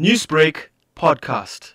Newsbreak podcast.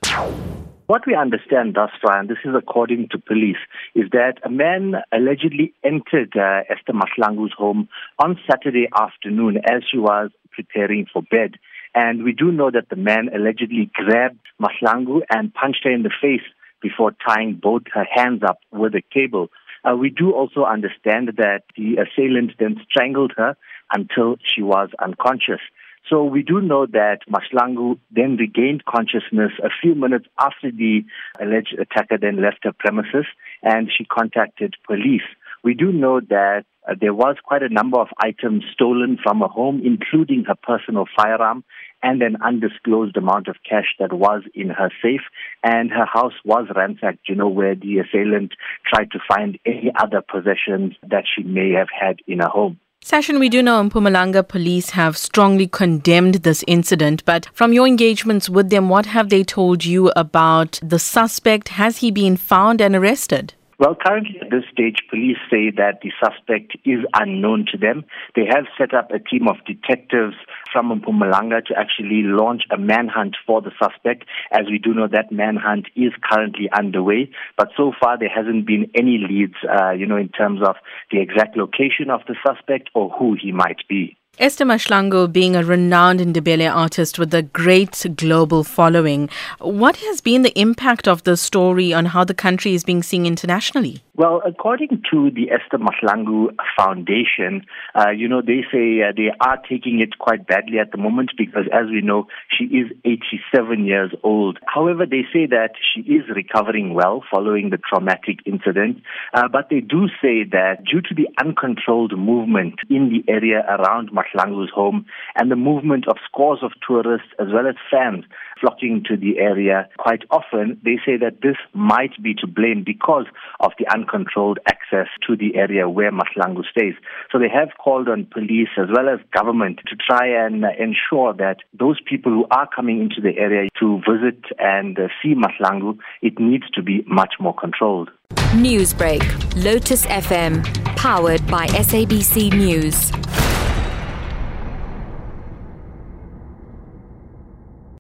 What we understand thus far, and this is according to police, is that a man allegedly entered uh, Esther Mahlangu's home on Saturday afternoon as she was preparing for bed. And we do know that the man allegedly grabbed Mahlangu and punched her in the face before tying both her hands up with a cable. Uh, we do also understand that the assailant then strangled her until she was unconscious. So we do know that Mahlangu then regained consciousness a few minutes after the alleged attacker then left her premises and she contacted police. We do know that uh, there was quite a number of items stolen from her home, including her personal firearm and an undisclosed amount of cash that was in her safe. And her house was ransacked, you know, where the assailant tried to find any other possessions that she may have had in her home. Sashin, we do know Mpumalanga police have strongly condemned this incident, but from your engagements with them, what have they told you about the suspect? Has he been found and arrested? Well, currently at this stage, police say that the suspect is unknown to them. They have set up a team of detectives from Mpumalanga to actually launch a manhunt for the suspect, as we do know that manhunt is currently underway. But so far, there hasn't been any leads, uh, you know, in terms of the exact location of the suspect or who he might be. Esther Mahlangu being a renowned Ndebele artist with a great global following, what has been the impact of the story on how the country is being seen internationally? Well, according to the Esther Mahlangu Foundation, uh, you know, they say uh, they are taking it quite badly at the moment because, as we know, she is 87 years old. However, they say that she is recovering well following the traumatic incident, uh, but they do say that due to the uncontrolled movement in the area around Mahlangu's home and the movement of scores of tourists as well as fans flocking to the area quite often, they say that this might be to blame because of the uncontrolled access to the area where Mahlangu stays. So they have called on police as well as government to try and uh, ensure that those people who are coming into the area to visit and uh, see Mahlangu, it needs to be much more controlled. Newsbreak, Lotus FM, powered by SABC News.